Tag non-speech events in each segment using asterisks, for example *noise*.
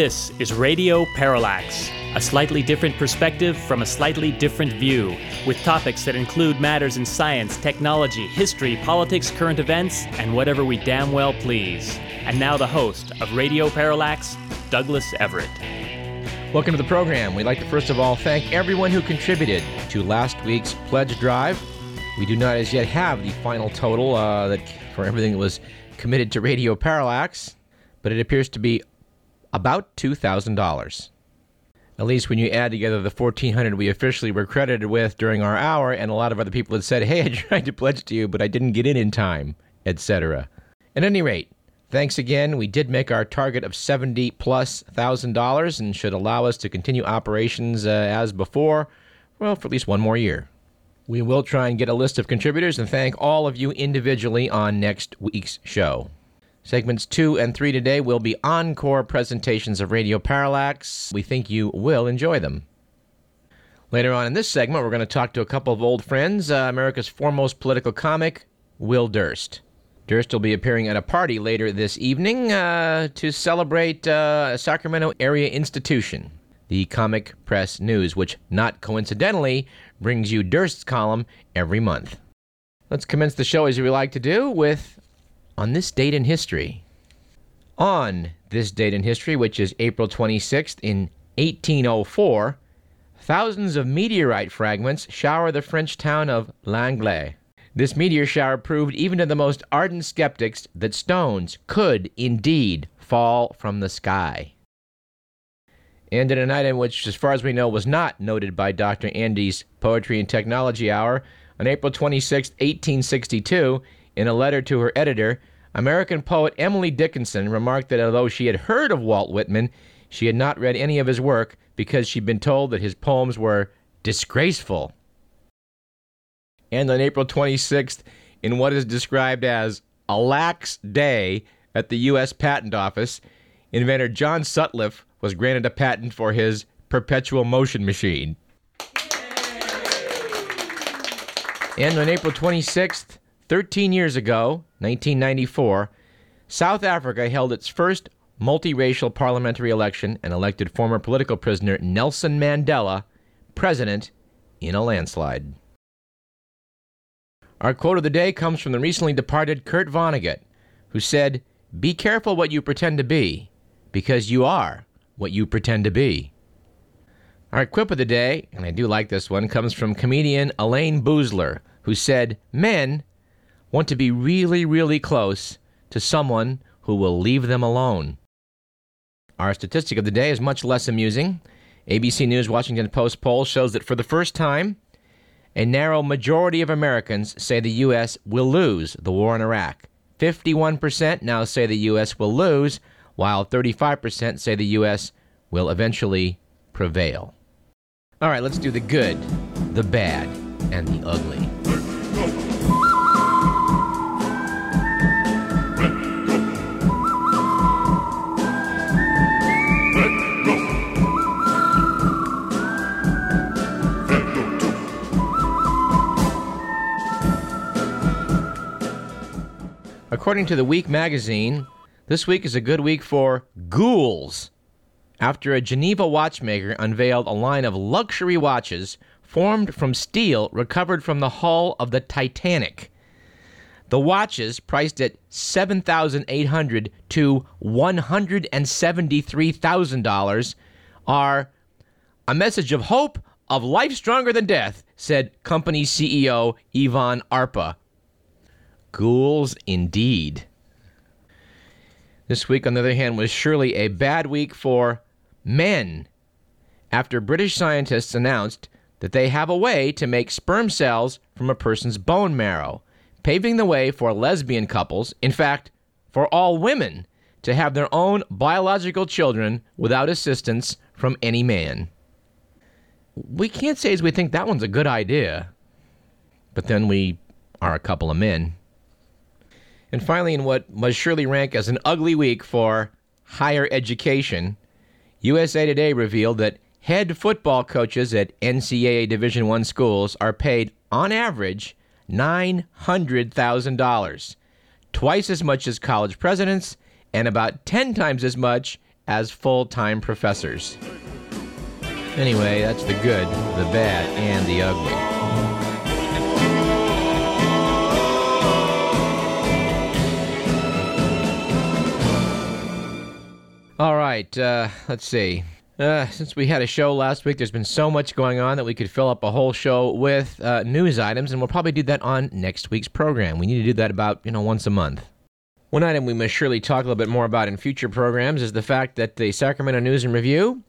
This is Radio Parallax, a slightly different perspective from a slightly different view, with topics that include matters in science, technology, history, politics, current events, and whatever we damn well please. And now the host of Radio Parallax, Douglas Everett. Welcome to the program. We'd like to first of all thank everyone who contributed to last week's pledge drive. We do not as yet have the final total uh, that for everything that was committed to Radio Parallax, but it appears to be about $2,000. At least when you add together the 1400 we officially were credited with during our hour, and a lot of other people had said, hey, I *laughs* tried to pledge to you, but I didn't get in in time, etc. At any rate, thanks again. We did make our target of 70 plus thousand dollars and should allow us to continue operations uh, as before, well, for at least one more year. We will try and get a list of contributors and thank all of you individually on next week's show. Segments two and three today will be encore presentations of Radio Parallax. We think you will enjoy them. Later on in this segment, we're going to talk to a couple of old friends uh, America's foremost political comic, Will Durst. Durst will be appearing at a party later this evening uh, to celebrate uh, a Sacramento area institution, the Comic Press News, which, not coincidentally, brings you Durst's column every month. Let's commence the show as we like to do with on this date in history. On this date in history, which is April 26th in 1804, thousands of meteorite fragments shower the French town of L'Aigle. This meteor shower proved even to the most ardent skeptics that stones could indeed fall from the sky. And in an item which, as far as we know, was not noted by Dr. Andy's Poetry and Technology Hour, on April 26, 1862, in a letter to her editor, American poet Emily Dickinson remarked that although she had heard of Walt Whitman, she had not read any of his work because she'd been told that his poems were disgraceful. And on April 26th, in what is described as a lax day at the U.S. Patent Office, inventor John Sutliff was granted a patent for his perpetual motion machine. And on April 26th, 13 years ago, 1994, South Africa held its first multiracial parliamentary election and elected former political prisoner Nelson Mandela president in a landslide. Our quote of the day comes from the recently departed Kurt Vonnegut, who said, Be careful what you pretend to be, because you are what you pretend to be. Our quip of the day, and I do like this one, comes from comedian Elayne Boosler, who said, Men want to be really, really close to someone who will leave them alone. Our statistic of the day is much less amusing. ABC News Washington Post poll shows that for the first time, a narrow majority of Americans say the U.S. will lose the war in Iraq. 51% now say the U.S. will lose, while 35% say the U.S. will eventually prevail. All right, let's do the good, the bad, and the ugly. According to the Week magazine, this week is a good week for ghouls. After a Geneva watchmaker unveiled a line of luxury watches formed from steel recovered from the hull of the Titanic. The watches, priced at 7,800 to $173,000, are a message of hope of life stronger than death, said company CEO Yvan Arpa. Ghouls indeed. This week, on the other hand, was surely a bad week for men after British scientists announced that they have a way to make sperm cells from a person's bone marrow, paving the way for lesbian couples, in fact, for all women, to have their own biological children without assistance from any man. We can't say as we think that one's a good idea, but then we are a couple of men. And finally, in what must surely rank as an ugly week for higher education, USA Today revealed that head football coaches at NCAA Division I schools are paid, on average, $900,000, twice as much as college presidents, and about 10 times as much as full time professors. Anyway, that's the good, the bad, and the ugly. All right, uh, let's see. Uh, since we had a show last week, there's been so much going on that we could fill up a whole show with uh, news items, and we'll probably do that on next week's program. We need to do that about, you know, once a month. One item we must surely talk a little bit more about in future programs is the fact that the Sacramento News and Review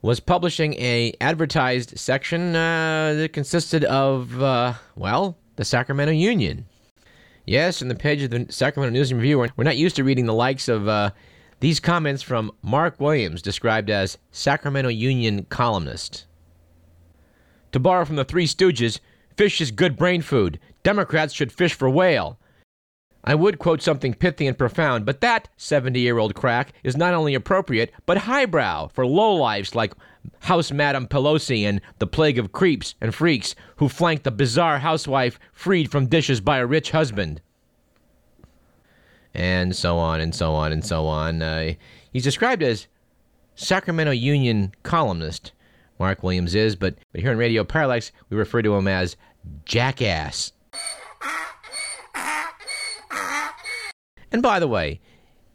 was publishing a advertised section uh, that consisted of, uh, well, the Sacramento Union. Yes, in the page of the Sacramento News and Review, we're not used to reading the likes of uh, these comments from Mark Williams, described as Sacramento Union columnist. To borrow from the Three Stooges, fish is good brain food. Democrats should fish for whale. I would quote something pithy and profound, but that 70 year old crack is not only appropriate, but highbrow for lowlifes like House Madam Pelosi and the plague of creeps and freaks who flank the bizarre housewife freed from dishes by a rich husband and so on and so on and so on. Uh, he's described as Sacramento Union columnist. Mark Williams is, but, but here on Radio Parallax, we refer to him as Jackass. And by the way,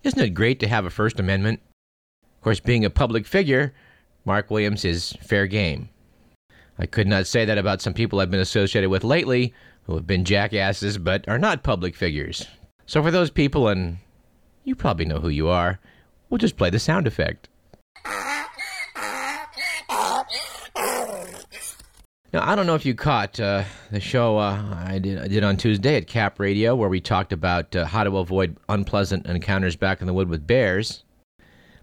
isn't it great to have a First Amendment? Of course, being a public figure, Mark Williams is fair game. I could not say that about some people I've been associated with lately who have been jackasses but are not public figures. So for those people, and you probably know who you are, we'll just play the sound effect. Now I don't know if you caught uh, the show uh, I did I did on Tuesday at Cap Radio where we talked about uh, how to avoid unpleasant encounters back in the wood with bears.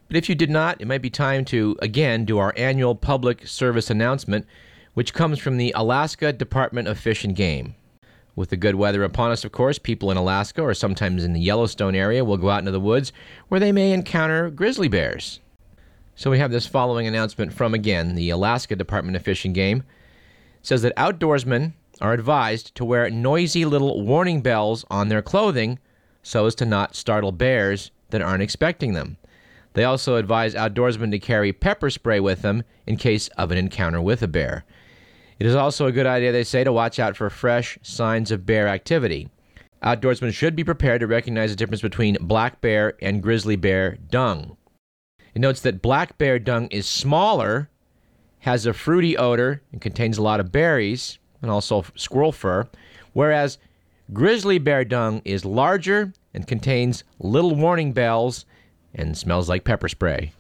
But if you did not, it might be time to again do our annual public service announcement, which comes from the Alaska Department of Fish and Game. With the good weather upon us, of course, people in Alaska or sometimes in the Yellowstone area will go out into the woods where they may encounter grizzly bears. So we have this following announcement from again the Alaska Department of Fish and Game. It says that outdoorsmen are advised to wear noisy little warning bells on their clothing so as to not startle bears that aren't expecting them. They also advise outdoorsmen to carry pepper spray with them in case of an encounter with a bear. It is also a good idea, they say, to watch out for fresh signs of bear activity. Outdoorsmen should be prepared to recognize the difference between black bear and grizzly bear dung. It notes that black bear dung is smaller, has a fruity odor, and contains a lot of berries and also squirrel fur, whereas grizzly bear dung is larger and contains little warning bells and smells like pepper spray.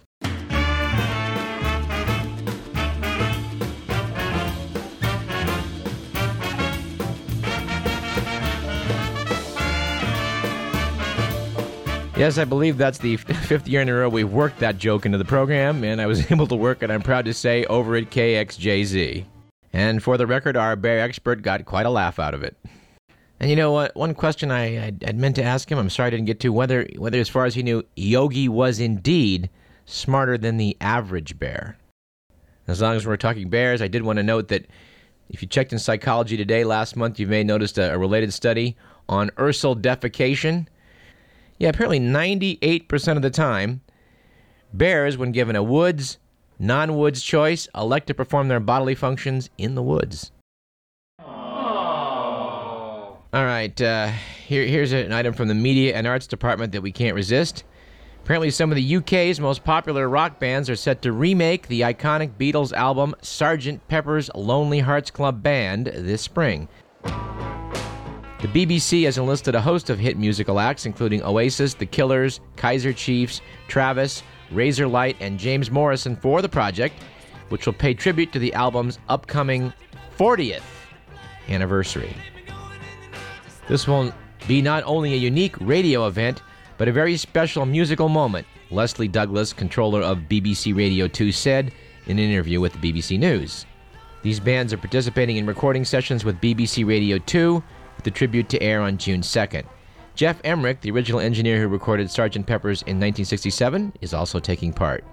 Yes, I believe that's the *laughs* fifth year in a row we've worked that joke into the program, and I was *laughs* able to work it, I'm proud to say, over at KXJZ. And for the record, our bear expert got quite a laugh out of it. And you know what? One question I I'd, I'd meant to ask him, I'm sorry I didn't get to, whether, whether as far as he knew, Yogi was indeed smarter than the average bear. As long as we're talking bears, I did want to note that if you checked in Psychology Today last month, you may noticed a, a related study on ursal defecation yeah, apparently 98% of the time, bears, when given a woods, non woods choice, elect to perform their bodily functions in the woods. All right, uh, here, here's an item from the Media and Arts Department that we can't resist. Apparently, some of the UK's most popular rock bands are set to remake the iconic Beatles album Sgt. Pepper's Lonely Hearts Club Band this spring. The BBC has enlisted a host of hit musical acts, including Oasis, The Killers, Kaiser Chiefs, Travis, Razorlight, and James Morrison for the project, which will pay tribute to the album's upcoming 40th anniversary. This will be not only a unique radio event, but a very special musical moment, Lesley Douglas, controller of BBC Radio 2, said in an interview with the BBC News. These bands are participating in recording sessions with BBC Radio 2 the tribute to air on June 2nd. Geoff Emerick, the original engineer who recorded Sgt. Pepper's in 1967, is also taking part.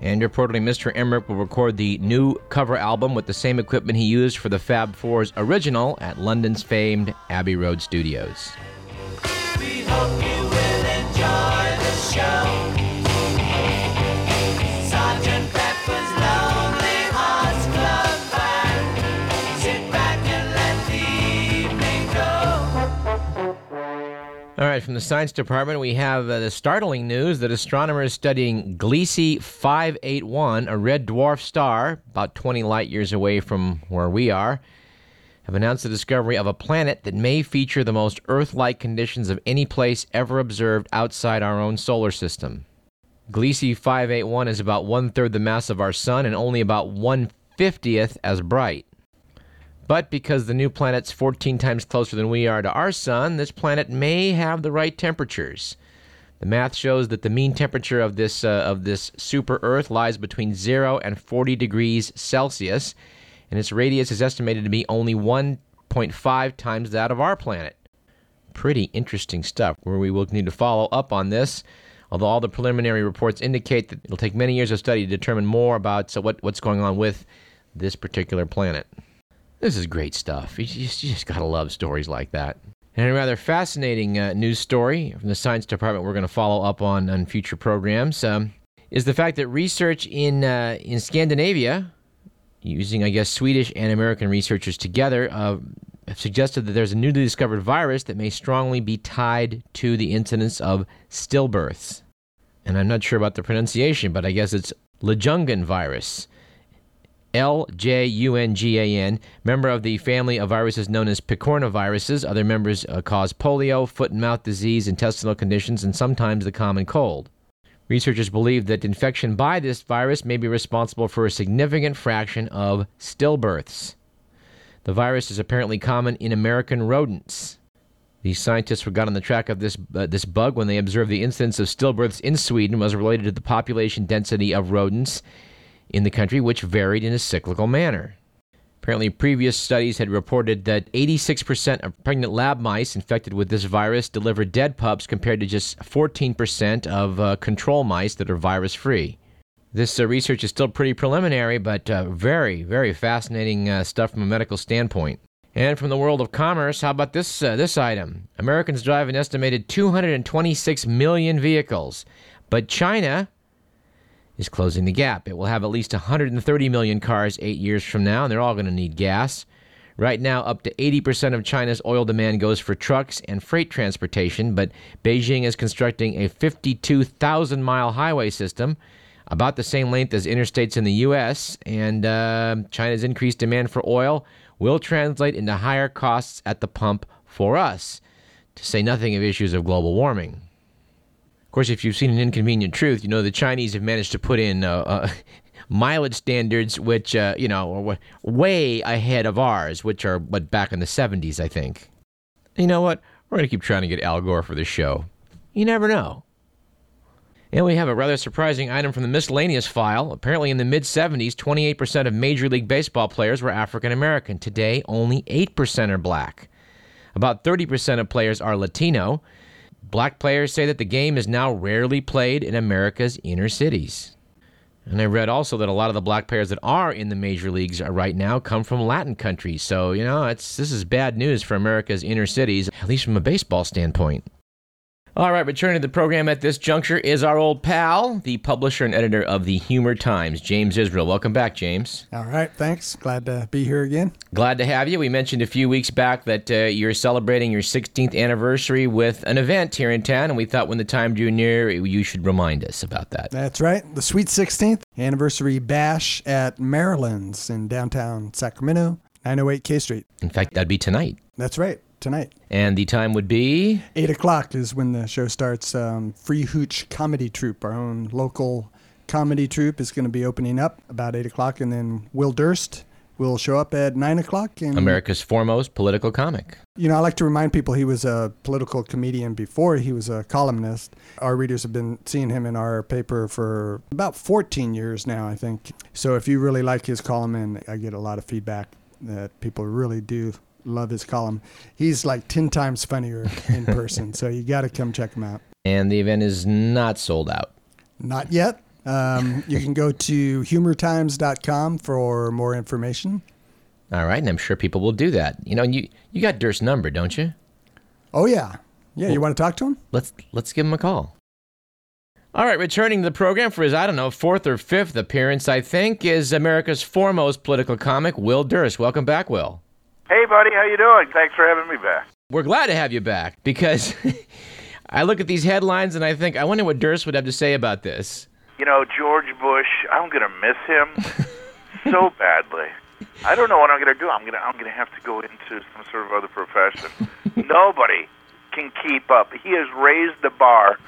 And reportedly, Mr. Emerick will record the new cover album with the same equipment he used for the Fab Four's original at London's famed Abbey Road Studios. All right, from the science department, we have uh, the startling news that astronomers studying Gliese 581, a red dwarf star about 20 light years away from where we are, have announced the discovery of a planet that may feature the most Earth like conditions of any place ever observed outside our own solar system. Gliese 581 is about one third the mass of our Sun and only about one fiftieth as bright. But because the new planet's 14 times closer than we are to our sun, this planet may have the right temperatures. The math shows that the mean temperature of this uh, of this super Earth lies between 0 and 40 degrees Celsius, and its radius is estimated to be only 1.5 times that of our planet. Pretty interesting stuff, where we will need to follow up on this. Although all the preliminary reports indicate that it'll take many years of study to determine more about so what, what's going on with this particular planet. This is great stuff. You just, you just gotta love stories like that. And a rather fascinating uh, news story from the science department we're going to follow up on on future programs um, is the fact that research in uh, in Scandinavia, using I guess Swedish and American researchers together, uh, have suggested that there's a newly discovered virus that may strongly be tied to the incidence of stillbirths. And I'm not sure about the pronunciation, but I guess it's Ljungan virus. L J U N G A N, member of the family of viruses known as picornaviruses. Other members uh, cause polio, foot and mouth disease, intestinal conditions, and sometimes the common cold. Researchers believe that infection by this virus may be responsible for a significant fraction of stillbirths. The virus is apparently common in American rodents. These scientists got on the track of this, uh, this bug when they observed the incidence of stillbirths in Sweden was related to the population density of rodents in the country, which varied in a cyclical manner. Apparently, previous studies had reported that 86% of pregnant lab mice infected with this virus delivered dead pups compared to just 14% of uh, control mice that are virus free. This uh, research is still pretty preliminary, but uh, very, very fascinating uh, stuff from a medical standpoint. And from the world of commerce, how about this, uh, this item? Americans drive an estimated 226 million vehicles, but China is closing the gap. It will have at least 130 million cars eight years from now, and they're all going to need gas. Right now, up to 80% of China's oil demand goes for trucks and freight transportation, but Beijing is constructing a 52,000 mile highway system, about the same length as interstates in the U.S., and uh, China's increased demand for oil will translate into higher costs at the pump for us, to say nothing of issues of global warming. Of course, if you've seen an inconvenient truth, you know the Chinese have managed to put in uh, uh, *laughs* mileage standards which, uh, you know, are way ahead of ours, which are what back in the 70s, I think. You know what? We're to keep trying to get Al Gore for the show. You never know. And we have a rather surprising item from the miscellaneous file. Apparently, in the mid 70s, 28% of Major League Baseball players were African American. Today, only 8% are black. About 30% of players are Latino. Black players say that the game is now rarely played in America's inner cities. And I read also that a lot of the black players that are in the major leagues right now come from Latin countries. So, you know, it's, this is bad news for America's inner cities, at least from a baseball standpoint. All right, returning to the program at this juncture is our old pal, the publisher and editor of the Humor Times, James Israel. Welcome back, James. All right, thanks. Glad to be here again. Glad to have you. We mentioned a few weeks back that uh, you're celebrating your 16th anniversary with an event here in town, and we thought when the time drew near, you should remind us about that. That's right. The Sweet 16th anniversary bash at Marilyn's in downtown Sacramento, 908 K Street. In fact, that'd be tonight. That's right tonight. And the time would be? 8 o'clock is when the show starts. Um, Free Hooch Comedy Troupe, our own local comedy troupe, is going to be opening up about 8 o'clock. And then Will Durst will show up at 9 o'clock. And, America's foremost political comic. You know, I like to remind people he was a political comedian before he was a columnist. Our readers have been seeing him in our paper for about 14 years now, I think. So if you really like his column, and I get a lot of feedback that people really do love his column. He's like 10 times funnier in *laughs* person. so you got to come check him out. And the event is not sold out. Not yet. Um, you can go to humortimes.com for more information. All right, and I'm sure people will do that. You know, you you got Durst's number, don't you? Oh yeah, yeah. Well, you want to talk to him? Let's let's give him a call. All right, returning to the program for his I don't know fourth or fifth appearance, I think, is America's foremost political comic, Will Durst. Welcome back, Will. Hey, buddy, how you doing? Thanks for having me back. We're glad to have you back because *laughs* I look at these headlines and I think, I wonder what Durst would have to say about this. You know, George Bush, I'm going to miss him *laughs* so badly. I don't know what I'm going to do. I'm going to I'm going to have to go into some sort of other profession. *laughs* Nobody can keep up. He has raised the bar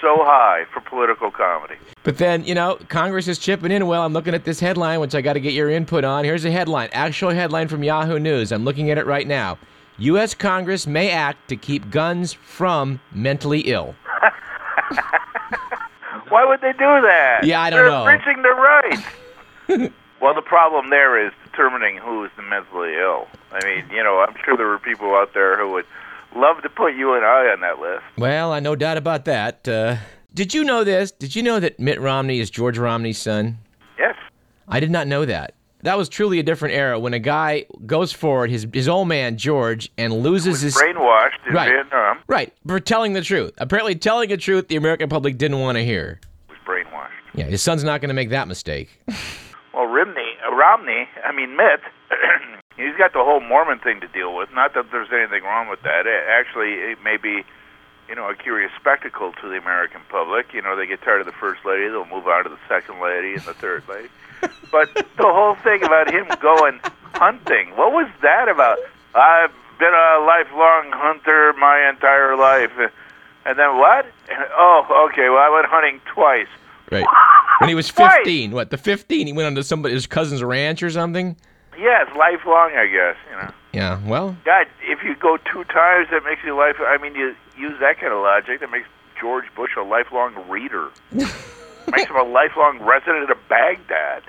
so high for political comedy. But then, you know, Congress is chipping in. Well, I'm looking at this headline, which I got to get your input on. Here's a headline, actual headline from Yahoo News. I'm looking at it right now. U.S. Congress may act to keep guns from mentally ill. *laughs* Why would they do that? Yeah, I don't They're know. infringing their rights. *laughs* well, the problem there is determining who is the mentally ill. I mean, you know, I'm sure there were people out there who would love to put you and I on that list. Well, I no doubt about that. Uh, did you know this? Did you know that Mitt Romney is George Romney's son? Yes. I did not know that. That was truly a different era when a guy goes forward, his his old man George, and loses his Brainwashed in Right. Vietnam. right for telling the truth. Apparently, telling the truth the American public didn't want to hear. Was brainwashed. Yeah, his son's not going to make that mistake. *laughs* Well, Romney, uh, Romney, I mean Mitt, he's got the whole Mormon thing to deal with. Not that there's anything wrong with that. It, actually, it may be, you know, a curious spectacle to the American public. You know, they get tired of the first lady, they'll move on to the second lady and the third lady. *laughs* But the whole thing about him going hunting, what was that about? I've been a lifelong hunter my entire life. And then what? Oh, okay. Well, I went hunting twice. Right. *laughs* When he was Twice. 15, what, the 15, he went onto somebody, his cousin's ranch or something? Yeah, it's lifelong, I guess. You know. Yeah, well, God, if you go two times, that makes you life. I mean, you use that kind of logic. That makes George Bush a lifelong reader. *laughs* makes him a lifelong resident of Baghdad.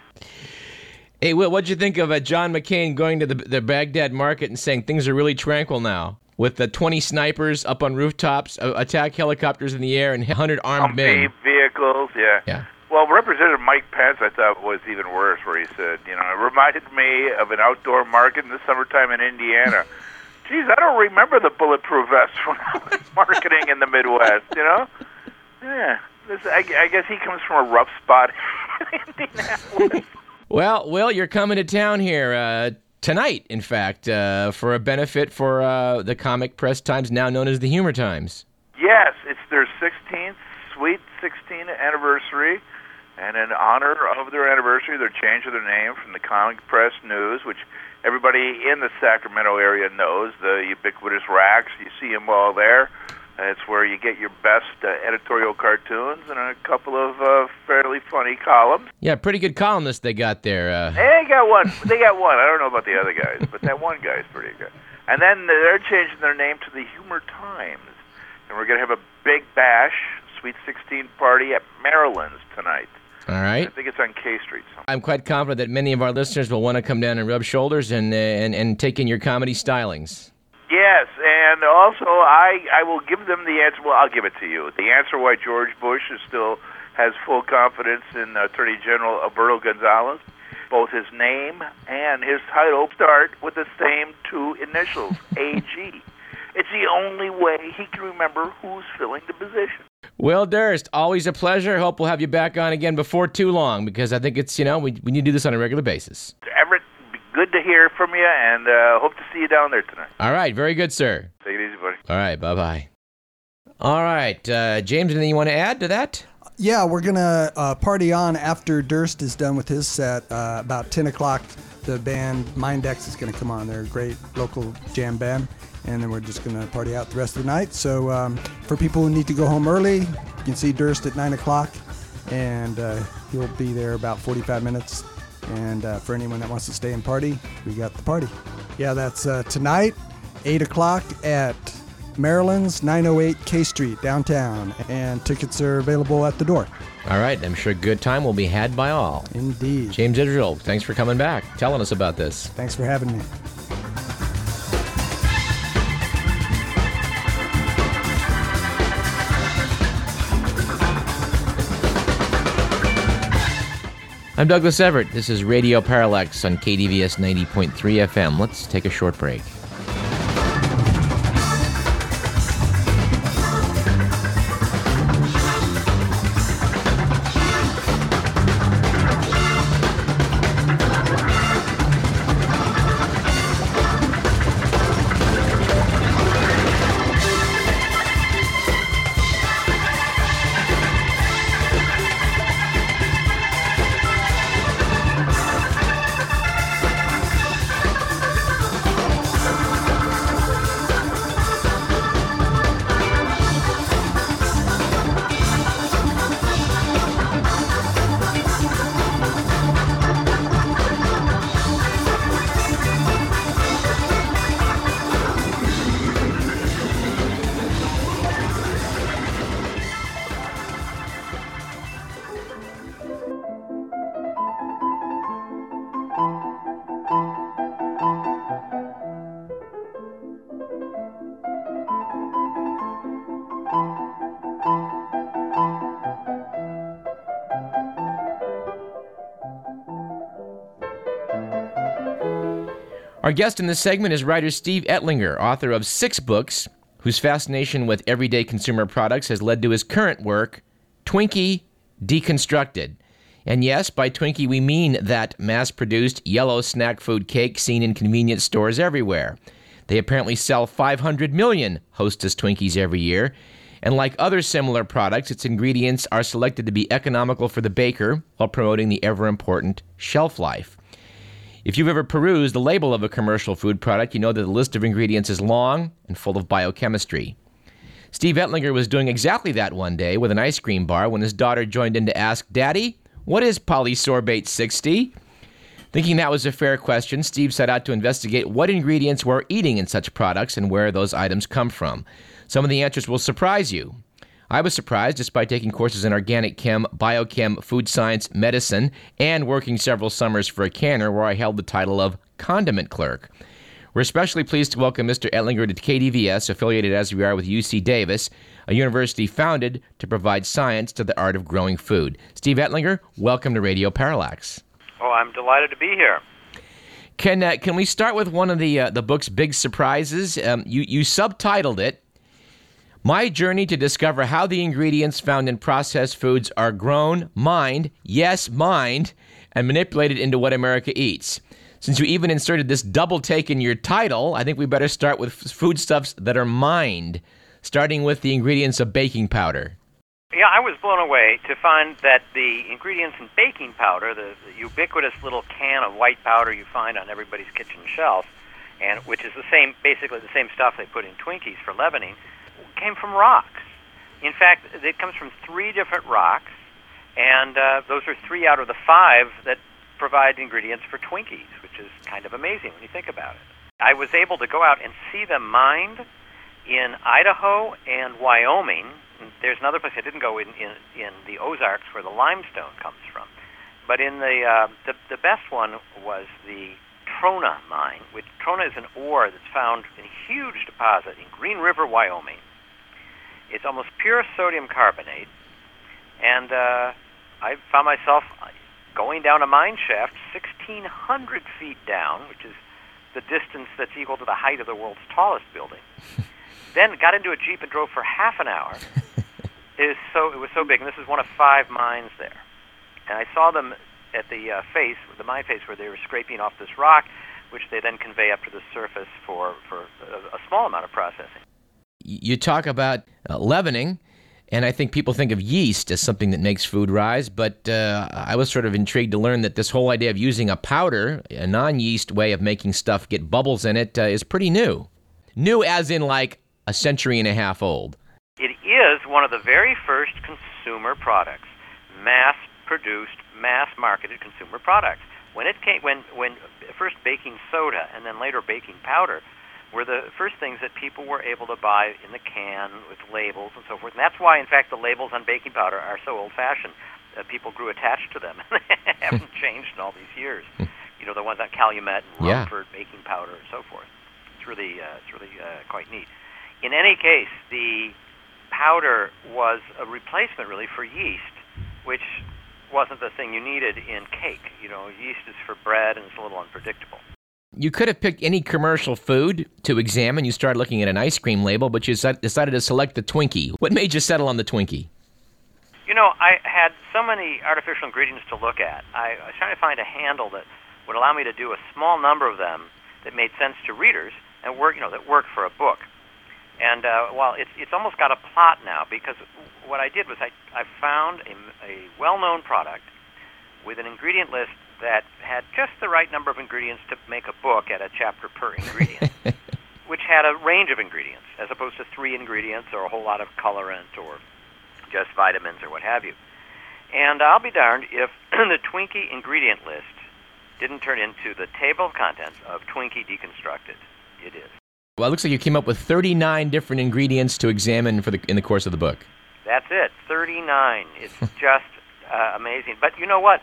hey, Will, what'd you think of uh, John McCain going to the, the Baghdad market and saying things are really tranquil now? With the 20 snipers up on rooftops, uh, attack helicopters in the air, and 100 armed men. vehicles, yeah. Yeah. Well, Representative Mike Pence, I thought was even worse, where he said, you know, it reminded me of an outdoor market in the summertime in Indiana. *laughs* Geez, I don't remember the bulletproof vest when I was *laughs* marketing in the Midwest. You know? Yeah. This, I, I guess he comes from a rough spot in Indianapolis. *laughs* Well, Will, you're coming to town here uh, tonight, in fact, uh, for a benefit for uh, the Comic Press Times, now known as the Humor Times. Yes, it's their 16th, sweet 16th anniversary. And in honor of their anniversary, they're changing their name from the Comic Press News, which everybody in the Sacramento area knows, the ubiquitous racks. You see them all there. It's where you get your best uh, editorial cartoons and a couple of uh, fairly funny columns. Yeah, pretty good columnist they got there. Uh, They got one. They got one. I don't know about the other guys, but that one guy's pretty good. And then they're changing their name to the Humor Times, and we're going to have a big bash, Sweet 16 party at Marilyn's tonight. All I think it's on K Street. somewhere. I'm quite confident that many of our listeners will want to come down and rub shoulders and, uh, and, and take in your comedy stylings. Yes, and also I I will give them the answer. Well, I'll give it to you. The answer why George Bush is still has full confidence in Attorney General Alberto Gonzales. Both his name and his title start with the same two initials, AG. It's the only way he can remember who's filling the position. Will Durst, always a pleasure. Hope we'll have you back on again before too long because I think it's, you know, we, we need to do this on a regular basis. Everett, good to hear from you, and uh, hope to see you down there tonight. All right. Very good, sir. Take it easy, buddy. All right. Bye bye. All right. Uh, James, anything you want to add to that? Yeah, we're gonna uh, party on after Durst is done with his set. Uh, about 10 o'clock, the band Mindex is gonna come on. They're a great local jam band, and then we're just gonna party out the rest of the night. So um, for people who need to go home early, you can see Durst at 9 o'clock, and uh, he'll be there about 45 minutes. And uh, for anyone that wants to stay and party, we got the party. Yeah, that's uh, tonight, 8 o'clock at Marilyn's 908 K Street downtown, and tickets are available at the door. All right. I'm sure good time will be had by all. Indeed. James Israel, thanks for coming back, telling us about this. Thanks for having me. I'm Douglas Everett. This is Radio Parallax on KDVS 90.3 FM. Let's take a short break. Our guest in this segment is writer Steve Ettlinger, author of six books, whose fascination with everyday consumer products has led to his current work, Twinkie Deconstructed. And yes, by Twinkie, we mean that mass produced yellow snack food cake seen in convenience stores everywhere. They apparently sell 500 million Hostess Twinkies every year. And like other similar products, its ingredients are selected to be economical for the baker while promoting the ever important shelf life. If you've ever perused the label of a commercial food product, you know that the list of ingredients is long and full of biochemistry. Steve Ettlinger was doing exactly that one day with an ice cream bar when his daughter joined in to ask, Daddy, what is polysorbate 60? Thinking that was a fair question, Steve set out to investigate what ingredients we're eating in such products and where those items come from. Some of the answers will surprise you. I was surprised despite taking courses in organic chem, biochem, food science, medicine, and working several summers for a canner where I held the title of condiment clerk. We're especially pleased to welcome Mr. Ettlinger to KDVS, affiliated as we are with UC Davis, a university founded to provide science to the art of growing food. Steve Ettlinger, welcome to Radio Parallax. Oh, I'm delighted to be here. Can uh, can we start with one of the uh, the book's big surprises? Um, you you subtitled it "My Journey to Discover How the Ingredients Found in Processed Foods Are Grown, Mined, Yes, Mined, and Manipulated into What America Eats." Since you even inserted this double take in your title, I think we better start with foodstuffs that are mined, starting with the ingredients of baking powder. Yeah, I was blown away to find that the ingredients in baking powder, the, the ubiquitous little can of white powder you find on everybody's kitchen shelf, and which is the same, basically the same stuff they put in Twinkies for leavening, came from rocks. In fact, it comes from three different rocks, and uh, those are three out of the five that provide ingredients for Twinkies, which is kind of amazing when you think about it. I was able to go out and see them mined in Idaho and Wyoming. There's another place I didn't go in in, in the Ozarks where the limestone comes from, but in the uh, the, the best one was the Trona mine, which Trona is an ore that's found in a huge deposit in Green River, Wyoming. It's almost pure sodium carbonate, and uh, I found myself going down a mine shaft 1,600 feet down, which is the distance that's equal to the height of the world's tallest building. *laughs* then got into a jeep and drove for half an hour. *laughs* it was so it was so big, and this is one of five mines there. And I saw them at the uh, face, the mine face, where they were scraping off this rock, which they then convey up to the surface for for a, a small amount of processing. You talk about uh, leavening and I think people think of yeast as something that makes food rise, but uh, I was sort of intrigued to learn that this whole idea of using a powder, a non yeast way of making stuff get bubbles in it, uh, is pretty new. New as in like a century and a half old. It is one of the very first consumer products, mass produced, mass marketed consumer products. When it came, when, when first baking soda and then later baking powder were the first things that people were able to buy in the can with labels and so forth. And that's why, in fact, the labels on baking powder are so old-fashioned. Uh, people grew attached to them *laughs* and haven't *laughs* changed in all these years. You know, the ones on Calumet and Yeah. Rumford baking powder and so forth. It's really, uh, it's really uh, quite neat. In any case, the powder was a replacement, really, for yeast, which wasn't the thing you needed in cake. You know, yeast is for bread and it's a little unpredictable. You could have picked any commercial food to examine. You started looking at an ice cream label, but you decided to select the Twinkie. What made you settle on the Twinkie? You know, I had so many artificial ingredients to look at. I, was trying to find a handle that would allow me to do a small number of them that made sense to readers and work, you know, that worked for a book. And uh, while it's it's almost got a plot now, because what I did was I I found a, a well-known product with an ingredient list that had just the right number of ingredients to make a book at a chapter per ingredient, *laughs* which had a range of ingredients as opposed to three ingredients or a whole lot of colorant or just vitamins or what have you. And I'll be darned if *clears throat* the Twinkie ingredient list didn't turn into the table of contents of Twinkie Deconstructed. It is. Well, it looks like you came up with 39 different ingredients to examine for the, in the course of the book. That's it. 39. It's *laughs* just uh, amazing. But you know what?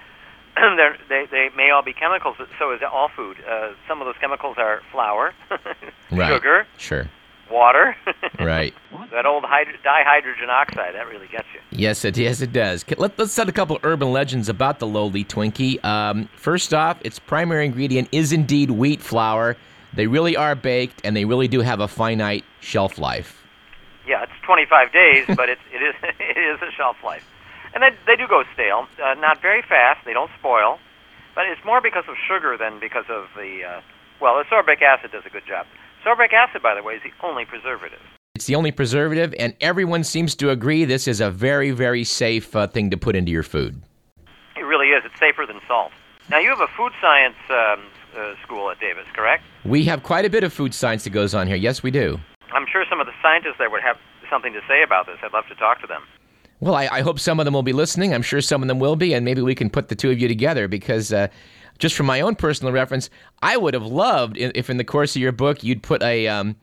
*clears throat* They they may all be chemicals, but so is all food. Uh, some of those chemicals are flour, *laughs* Right. sugar, Sure. water. *laughs* right. That old hydro- dihydrogen oxide, that really gets you. Yes, it yes it does. Let, us set a couple urban legends about the lowly Twinkie. Um, first off, its primary ingredient is indeed wheat flour. They really are baked, and they really do have a finite shelf life. Yeah, it's 25 days, *laughs* but it's, it is it is a shelf life, and they they do go stale. Uh, not very fast. They don't spoil, but it's more because of sugar than because of the uh, well, the sorbic acid does a good job. Sorbic acid, by the way, is the only preservative. It's the only preservative, and everyone seems to agree this is a very, very safe uh, thing to put into your food. It really is. It's safer than salt. Now, you have a food science um, uh, school at Davis, correct? We have quite a bit of food science that goes on here. Yes, we do. I'm sure some of the scientists there would have something to say about this. I'd love to talk to them. Well, I, I hope some of them will be listening. I'm sure some of them will be, and maybe we can put the two of you together because. Uh, just from my own personal reference, I would have loved if in the course of your book you'd put a um,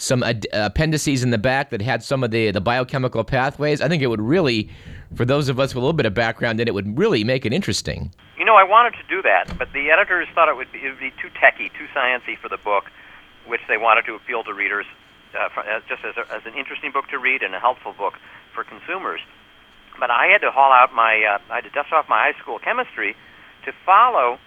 some ad- appendices in the back that had some of the, the biochemical pathways. I think it would really, for those of us with a little bit of background in it, would really make it interesting. You know, I wanted to do that, but the editors thought it would be, it would be too techy, too sciencey for the book, which they wanted to appeal to readers uh, uh, just as, a, as an interesting book to read and a helpful book for consumers. But I had to haul out my, uh, I had to dust off my high school chemistry to follow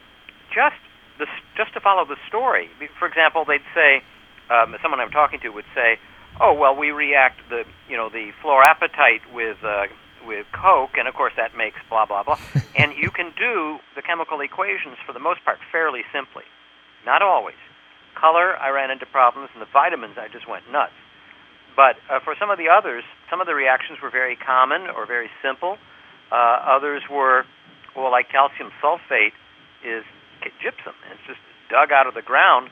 just the, just to follow the story. For example, they'd say, um, someone I'm talking to would say, "Oh, well, we react the you know the fluorapatite with uh, with Coke, and of course that makes blah blah blah." *laughs* and you can do the chemical equations for the most part fairly simply. Not always. Color, I ran into problems, and the vitamins, I just went nuts. But uh, for some of the others, some of the reactions were very common or very simple. Uh, others were, well, like calcium sulfate is gypsum. It's just dug out of the ground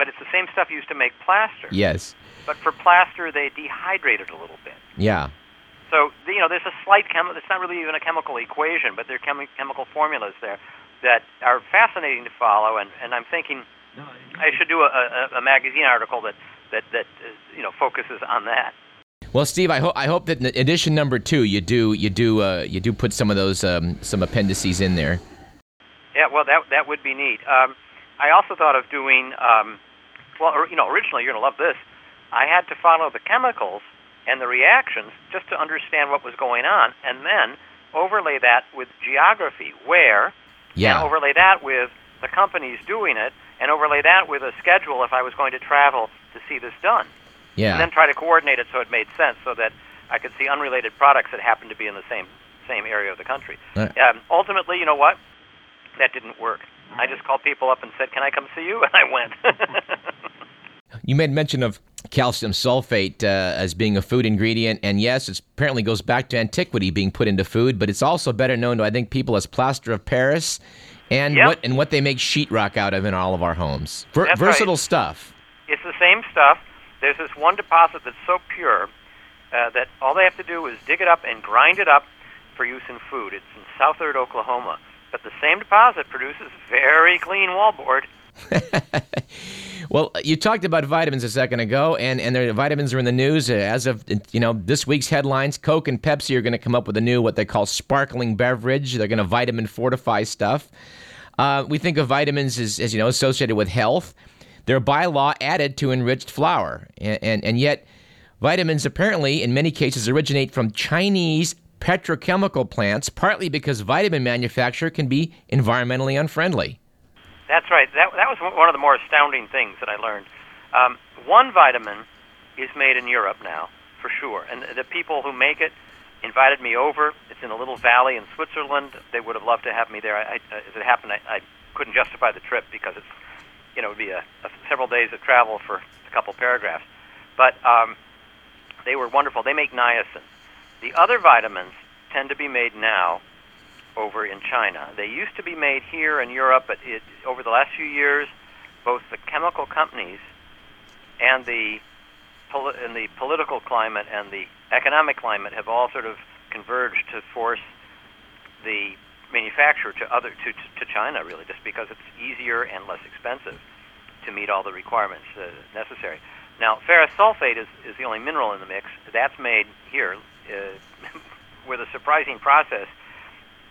but it's the same stuff used to make plaster. Yes. But for plaster, they dehydrate it a little bit. Yeah. So you know, there's a slight chemical. It's not really even a chemical equation, but there are chemi- chemical formulas there that are fascinating to follow. And, and I'm thinking I should do a, a, a magazine article that that that uh, you know focuses on that. Well, Steve, I hope I hope that in edition number two you do you do uh, you do put some of those um, some appendices in there. Yeah, well, that that would be neat. Um, I also thought of doing um, well, you know, originally you're going to love this. I had to follow the chemicals and the reactions just to understand what was going on, and then overlay that with geography, where, yeah. and overlay that with the companies doing it, and overlay that with a schedule if I was going to travel to see this done. Yeah. And then try to coordinate it so it made sense, so that I could see unrelated products that happened to be in the same same area of the country. Right. Um, ultimately, you know what? That didn't work. I just called people up and said, "Can I come see you?" *laughs* And I went. *laughs* You made mention of calcium sulfate uh, as being a food ingredient, and yes, it apparently goes back to antiquity being put into food, but it's also better known to I think people as plaster of Paris, and yep. what and what they make sheetrock out of in all of our homes. Ver- versatile right. stuff. It's the same stuff. There's this one deposit that's so pure uh, that all they have to do is dig it up and grind it up for use in food. It's in Southard, Oklahoma. But the same deposit produces very clean wallboard. *laughs* well, you talked about vitamins a second ago, and and their vitamins are in the news as of you know this week's headlines. Coke and Pepsi are going to come up with a new what they call sparkling beverage. They're going to vitamin fortify stuff. Uh, we think of vitamins as, as you know associated with health. They're by law added to enriched flour, and, and, and yet vitamins apparently in many cases originate from Chinese petrochemical plants, partly because vitamin manufacture can be environmentally unfriendly. That's right. That, that was one of the more astounding things that I learned. Um, one vitamin is made in Europe now, for sure. And the people who make it invited me over. It's in a little valley in Switzerland. They would have loved to have me there. I, I, as it happened, I, I couldn't justify the trip because it's, you know, it would be a, a several days of travel for a couple paragraphs. But um, they were wonderful. They make niacin. The other vitamins tend to be made now over in China. They used to be made here in Europe, but it, over the last few years, both the chemical companies and the poli- and the political climate and the economic climate have all sort of converged to force the manufacturer to other to, to China really just because it's easier and less expensive to meet all the requirements uh, necessary. Now, ferrous sulfate is, is the only mineral in the mix. That's made here uh, *laughs* with a surprising process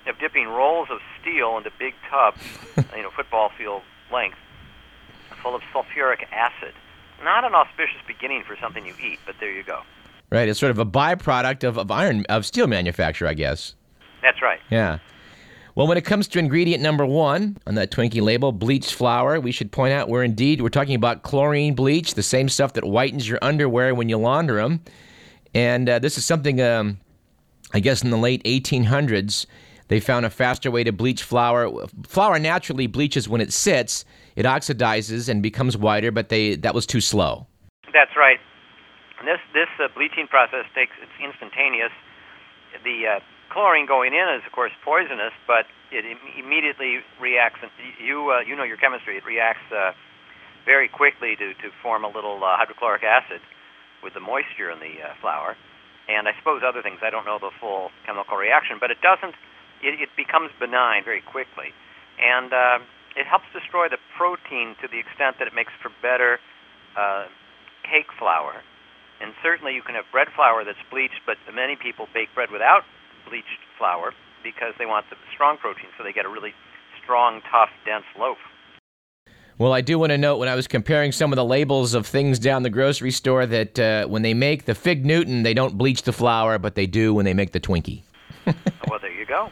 of dipping rolls of steel into big tubs, *laughs* you know, football field length, full of sulfuric acid. not an auspicious beginning for something you eat, but there you go. Right. It's sort of a byproduct of, of iron of steel manufacture, I guess. That's right. Yeah. Well, when it comes to ingredient number one on that Twinkie label, bleached flour, we should point out we're indeed we're talking about chlorine bleach, the same stuff that whitens your underwear when you launder them. And uh, this is something, um, I guess, in the late 1800s, they found a faster way to bleach flour. Flour naturally bleaches when it sits; it oxidizes and becomes whiter, but they that was too slow. That's right. This this uh, bleaching process takes it's instantaneous. The uh, chlorine going in is of course poisonous, but it Im- immediately reacts. And you uh, you know your chemistry. It reacts uh, very quickly to to form a little uh, hydrochloric acid with the moisture in the uh, flour, and I suppose other things. I don't know the full chemical reaction, but it doesn't. It, it becomes benign very quickly, and uh, it helps destroy the protein to the extent that it makes for better uh, cake flour. And certainly, you can have bread flour that's bleached, but many people bake bread without bleached flour because they want the strong protein, so they get a really strong, tough, dense loaf. Well, I do want to note when I was comparing some of the labels of things down the grocery store that uh, when they make the Fig Newton, they don't bleach the flour, but they do when they make the Twinkie. *laughs* well, there you go.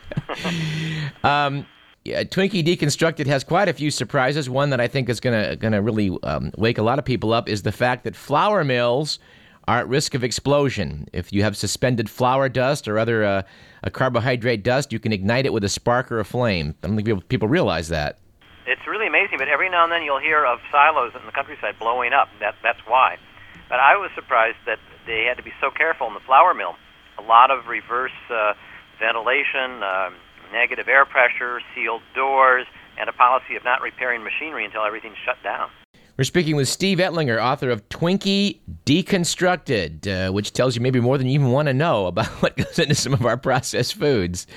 *laughs* um, yeah, Twinkie Deconstructed has quite a few surprises. One that I think is going to going to really um, wake a lot of people up is the fact that flour mills are at risk of explosion. If you have suspended flour dust or other uh, a carbohydrate dust, you can ignite it with a spark or a flame. I don't think people, realize that. It's really amazing, but every now and then you'll hear of silos in the countryside blowing up. That that's why. But I was surprised that they had to be so careful in the flour mill. A lot of reverse uh, ventilation, um, negative air pressure, sealed doors, and a policy of not repairing machinery until everything's shut down. We're speaking with Steve Ettlinger, author of Twinkie Deconstructed, uh, which tells you maybe more than you even want to know about *laughs* what goes into some of our processed foods.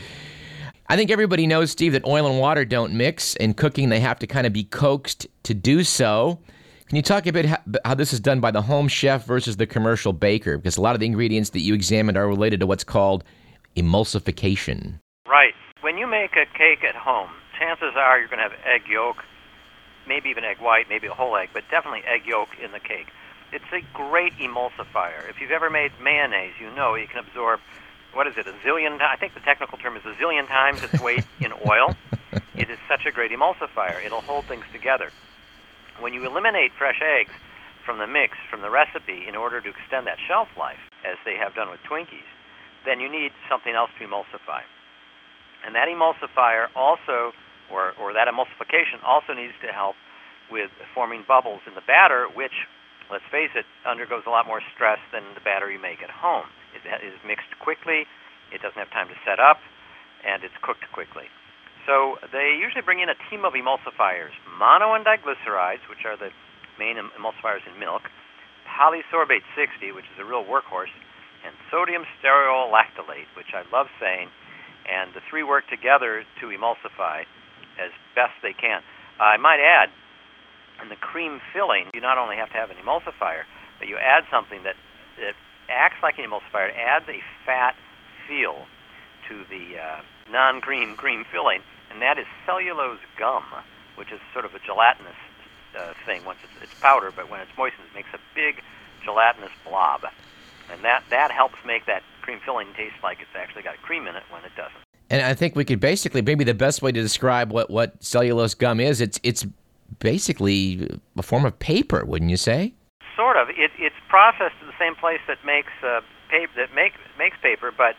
I think everybody knows, Steve, that oil and water don't mix. In cooking, they have to kind of be coaxed to do so. Can you talk a bit how, how this is done by the home chef versus the commercial baker? Because a lot of the ingredients that you examined are related to what's called emulsification. Right. When you make a cake at home, chances are you're going to have egg yolk, maybe even egg white, maybe a whole egg, but definitely egg yolk in the cake. It's a great emulsifier. If you've ever made mayonnaise, you know you can absorb, what is it, a zillion, I think the technical term is a zillion times its weight *laughs* in oil. It is such a great emulsifier. It'll hold things together. When you eliminate fresh eggs from the mix, from the recipe, in order to extend that shelf life, as they have done with Twinkies, then you need something else to emulsify. And that emulsifier also or, or that emulsification also needs to help with forming bubbles in the batter, which, let's face it, undergoes a lot more stress than the batter you make at home. It is mixed quickly, it doesn't have time to set up, and it's cooked quickly. So they usually bring in a team of emulsifiers mono and diglycerides, which are the main emulsifiers in milk, polysorbate 60, which is a real workhorse, and sodium stearoyl lactylate, which I love saying. And the three work together to emulsify as best they can. I might add, in the cream filling, you not only have to have an emulsifier, but you add something that, that acts like an emulsifier. It adds a fat feel to the uh, non-cream cream filling, and that is cellulose gum, which is sort of a gelatinous uh, thing once it's, it's powder, but when it's moistened, it makes a big gelatinous blob, and that that helps make that cream filling taste like it's actually got cream in it when it doesn't. And I think we could basically maybe the best way to describe what, what cellulose gum is, it's it's basically a form of paper, wouldn't you say? Sort of. It, it's processed in the same place that makes uh, paper that make, makes paper, but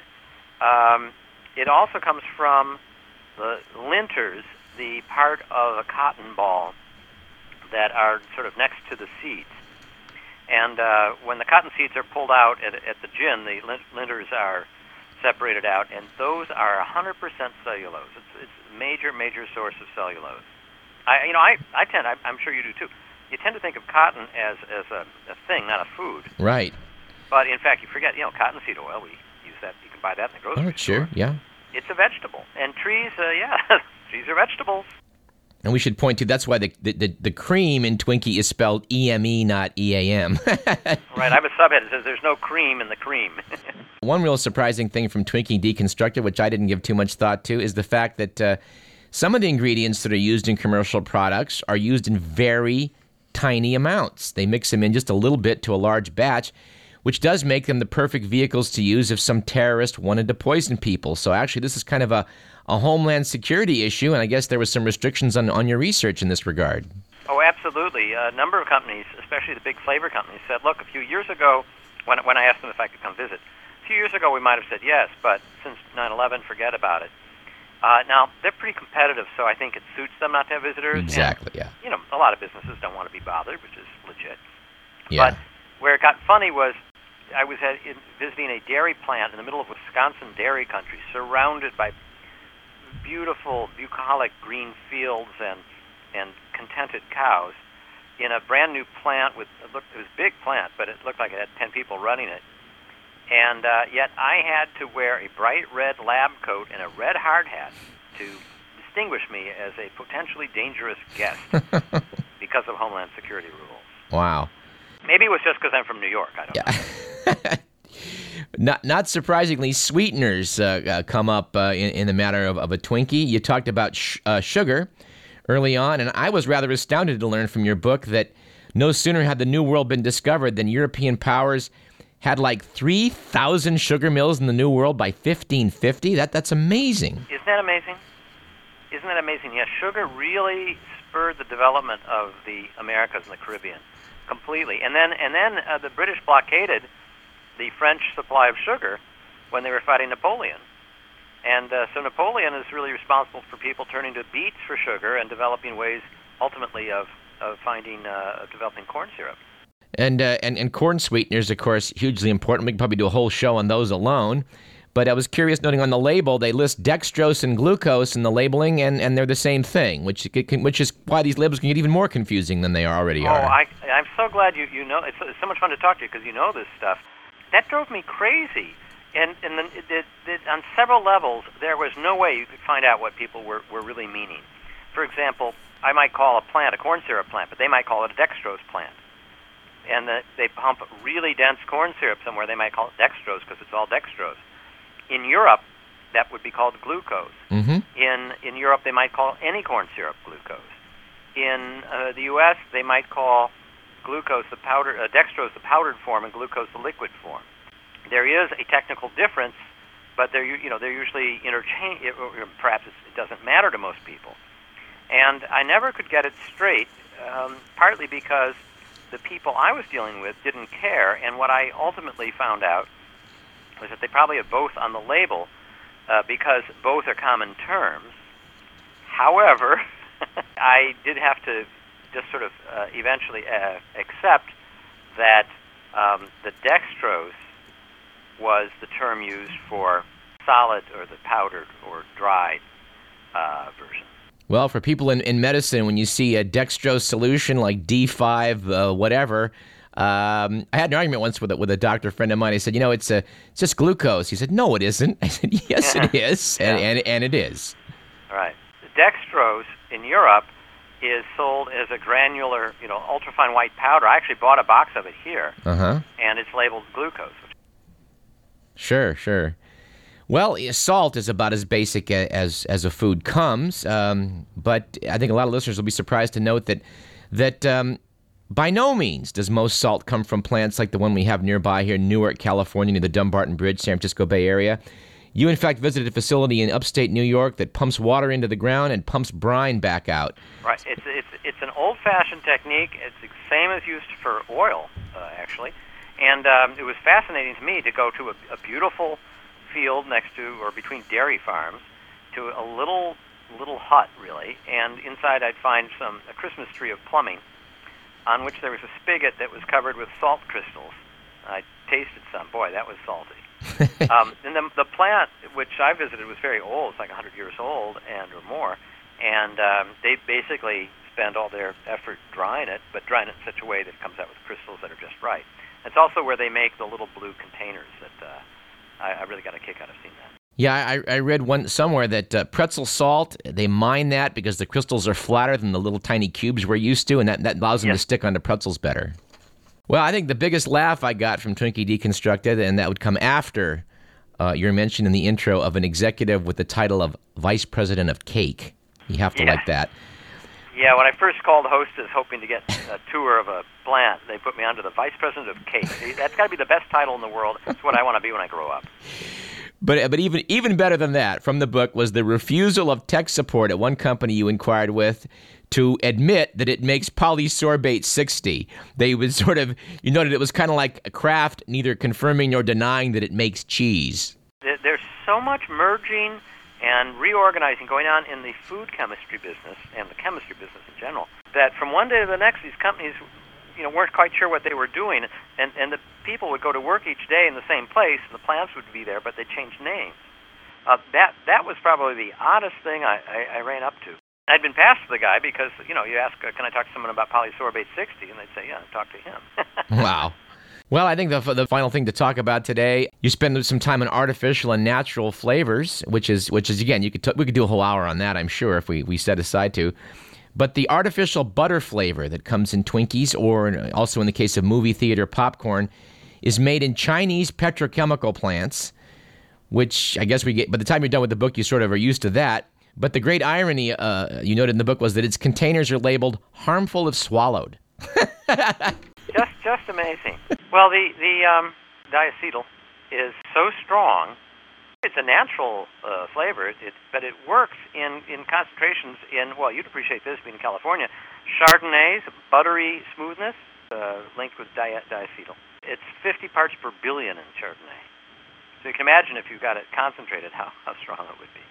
um, it also comes from the linters, the part of a cotton ball that are sort of next to the seeds. And uh, when the cotton seeds are pulled out at, at the gin, the linters are separated out, and those are 100% cellulose. It's, it's a major, major source of cellulose. I, you know, I, I tend, I, I'm sure you do too. You tend to think of cotton as as a, a thing, not a food. Right. But in fact, you forget. You know, cottonseed oil. We use that. You can buy that in the grocery oh, store. sure. Yeah. It's a vegetable, and trees. Uh, *laughs* yeah, *laughs* trees are vegetables. And we should point to that's why the, the, the, cream in Twinkie is spelled E M E, not E A M. *laughs* Right. I have a subhead that says there's no cream in the cream. *laughs* One real surprising thing from Twinkie Deconstructed, which I didn't give too much thought to, is the fact that uh, some of the ingredients that are used in commercial products are used in very tiny amounts. They mix them in just a little bit to a large batch, which does make them the perfect vehicles to use if some terrorist wanted to poison people. So actually, this is kind of a, a homeland security issue, and I guess there was some restrictions on, on your research in this regard. Oh, absolutely. A number of companies, especially the big flavor companies, said, look, a few years ago, when, when I asked them if I could come visit, a few years ago we might have said yes, but since 9 11, forget about it. Uh, now, they're pretty competitive, so I think it suits them not to have visitors. Exactly, and, yeah. You know, a lot of businesses don't want to be bothered, which is legit. Yeah. But where it got funny was I was at, in, visiting a dairy plant in the middle of Wisconsin dairy country, surrounded by beautiful, bucolic green fields and and contented cows, in a brand new plant with it, looked, it was a big plant, but it looked like it had ten people running it. And uh, yet I had to wear a bright red lab coat and a red hard hat to distinguish me as a potentially dangerous guest *laughs* because of Homeland Security rules. Wow. Maybe it was just because I'm from New York. I don't yeah. *laughs* not not surprisingly, sweeteners uh, uh, come up uh, in, in the matter of, of a Twinkie. You talked about sh- uh, sugar early on, and I was rather astounded to learn from your book that no sooner had the New World been discovered than European powers had like 3,000 sugar mills in the New World by 1550. That That's amazing. Isn't that amazing? Isn't that amazing? Yes, sugar really spurred the development of the Americas and the Caribbean completely. And then, and then uh, the British blockaded the French supply of sugar when they were fighting Napoleon. And uh, so Napoleon is really responsible for people turning to beets for sugar and developing ways, ultimately, of, of finding, uh, of developing corn syrup. And, uh, and and corn sweeteners, of course, hugely important. We could probably do a whole show on those alone. But I was curious, noting on the label they list dextrose and glucose in the labeling, and, and they're the same thing, which which is why these labels can get even more confusing than they already oh, are. Oh, I, I'm so glad you you know. It's, it's so much fun to talk to you because you know this stuff. That drove me crazy. And, and the, the, the, on several levels, there was no way you could find out what people were, were really meaning. For example, I might call a plant a corn syrup plant, but they might call it a dextrose plant. And the, they pump really dense corn syrup somewhere, they might call it dextrose because it's all dextrose. In Europe, that would be called glucose. Mm-hmm. In, in Europe, they might call any corn syrup glucose. In uh, the U.S., they might call glucose the powder, uh, dextrose the powdered form, and glucose the liquid form there is a technical difference, but they're you know they're usually interchange. Perhaps it doesn't matter to most people, and I never could get it straight. Um, partly because the people I was dealing with didn't care, and what I ultimately found out was that they probably have both on the label uh, because both are common terms. However, *laughs* I did have to just sort of uh, eventually uh, accept that um, the dextrose was the term used for solid or the powdered or dried uh, version. Well, for people in, in medicine, when you see a dextrose solution like D5, uh, whatever, um, I had an argument once with a, with a doctor friend of mine. I said, you know, it's a it's just glucose. He said, no, it isn't. *laughs* I said, yes, it *laughs* is, yeah. and, and and it is. All right. The dextrose in Europe is sold as a granular, you know, ultrafine white powder. I actually bought a box of it here, uh-huh. and it's labeled glucose. Sure, sure. Well, salt is about as basic as as a food comes, um, but I think a lot of listeners will be surprised to note that that um, by no means does most salt come from plants like the one we have nearby here in Newark, California, near the Dumbarton Bridge, San Francisco Bay Area. You, in fact, visited a facility in upstate New York that pumps water into the ground and pumps brine back out. Right. It's it's it's an old-fashioned technique. It's the same as used for oil, uh, actually. And um, it was fascinating to me to go to a, a beautiful field next to or between dairy farms to a little little hut really, and inside I'd find some a Christmas tree of plumbing, on which there was a spigot that was covered with salt crystals. I tasted some. Boy, that was salty. *laughs* um, and the, the plant which I visited was very old. It's like 100 years old and or more. And um, they basically spend all their effort drying it, but drying it in such a way that it comes out with crystals that are just right. It's also where they make the little blue containers that uh, I, I really got a kick out of seeing that. Yeah, I, I read one somewhere that uh, pretzel salt they mine that because the crystals are flatter than the little tiny cubes we're used to, and that, that allows them yes. to stick onto pretzels better. Well, I think the biggest laugh I got from Twinkie Deconstructed, and that would come after uh, your mention in the intro of an executive with the title of Vice President of Cake. You have to yeah. like that. Yeah, when I first called Hostess hoping to get a tour of a plant, they put me under the vice president of cake. That's got to be the best title in the world. That's what I want to be when I grow up. But but even even better than that from the book was the refusal of tech support at one company you inquired with to admit that it makes polysorbate 60. They would *laughs* sort of you noted it was kind of like a Kraft neither confirming nor denying that it makes cheese. There's so much merging and reorganizing going on in the food chemistry business and the chemistry business in general that from one day to the next these companies you know weren't quite sure what they were doing and and the people would go to work each day in the same place and the plants would be there but they changed names. Uh, that that was probably the oddest thing I, I, I ran up to. I'd been passed the guy because you know you ask uh, can I talk to someone about polysorbate 60 and they'd say yeah talk to him. *laughs* Wow. Well, I think the, the final thing to talk about today, you spend some time on artificial and natural flavors, which is which is again, you could t- we could do a whole hour on that, I'm sure, if we we set aside to. But the artificial butter flavor that comes in Twinkies, or also in the case of movie theater popcorn, is made in Chinese petrochemical plants. Which I guess we get. By the time you're done with the book, you sort of are used to that. But the great irony uh, you noted in the book was that its containers are labeled "harmful if swallowed." *laughs* just just amazing. Well, the the um, diacetyl is so strong. It's a natural uh, flavor, it, it, but it works in, in concentrations in, well, you'd appreciate this being in California, Chardonnays, buttery smoothness uh, linked with di- diacetyl. It's 50 parts per billion in Chardonnay. So you can imagine if you got it concentrated, how, how strong it would be.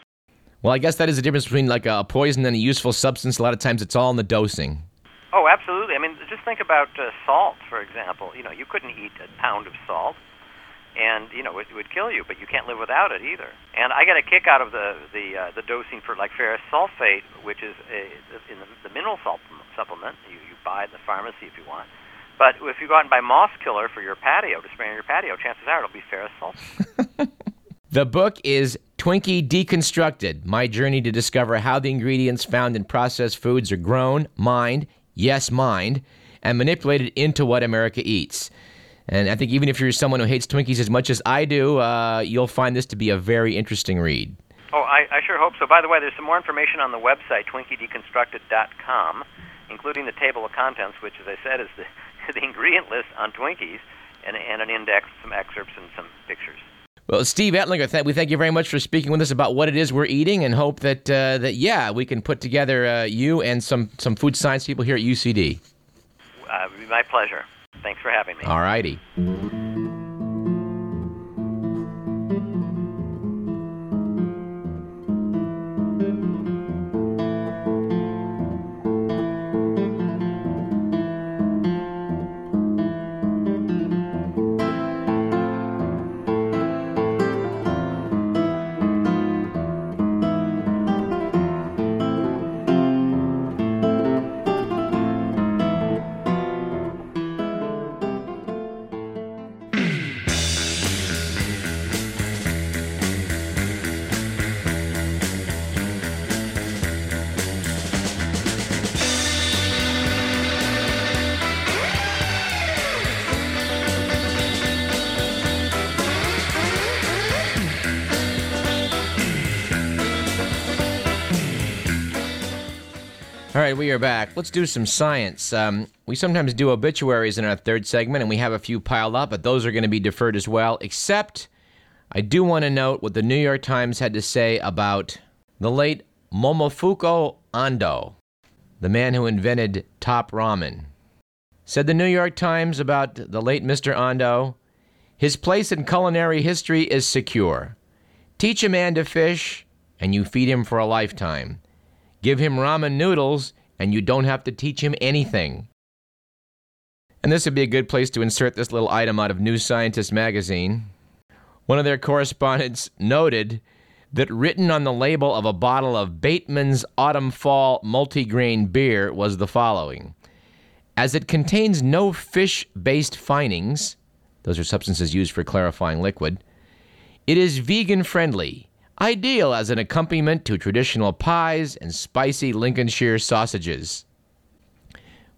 Well, I guess that is the difference between like a poison and a useful substance. A lot of times it's all in the dosing. Oh, absolutely. I mean, just think about uh, salt, for example. You know, you couldn't eat a pound of salt, and you know it would kill you, but you can't live without it either. And I get a kick out of the the uh, the dosing for like ferrous sulfate, which is a, in the, the mineral supplement you you buy at the pharmacy if you want. But if you go out and buy moss killer for your patio to spray on your patio, chances are it'll be ferrous sulfate. *laughs* the book is Twinkie Deconstructed My Journey to Discover How the Ingredients Found in Processed Foods Are Grown, Mined, yes, mind, and manipulate it into what America eats. And I think even if you're someone who hates Twinkies as much as I do, uh, you'll find this to be a very interesting read. Oh, I, I sure hope so. By the way, there's some more information on the website, TwinkieDeconstructed.com, including the table of contents, which, as I said, is the, *laughs* the ingredient list on Twinkies, and, and an index, some excerpts, and some pictures. Well, Steve Ettlinger, we thank you very much for speaking with us about what it is we're eating, and hope that uh, that yeah, we can put together uh, you and some some food science people here at UCD. Uh, it would be my pleasure. Thanks for having me. All righty. All right, we are back. Let's do some science. Um, we sometimes do obituaries in our third segment, and we have a few piled up, but those are going to be deferred as well. Except, I do want to note what the New York Times had to say about the late Momofuku Ando, the man who invented top ramen. Said the New York Times about the late Mr. Ando his place in culinary history is secure. Teach a man to fish, and you feed him for a lifetime. Give him ramen noodles, and you don't have to teach him anything. And this would be a good place to insert this little item out of New Scientist magazine. One of their correspondents noted that written on the label of a bottle of Bateman's Autumn Fall multigrain beer was the following As it contains no fish based finings, those are substances used for clarifying liquid, it is vegan friendly ideal as an accompaniment to traditional pies and spicy Lincolnshire sausages.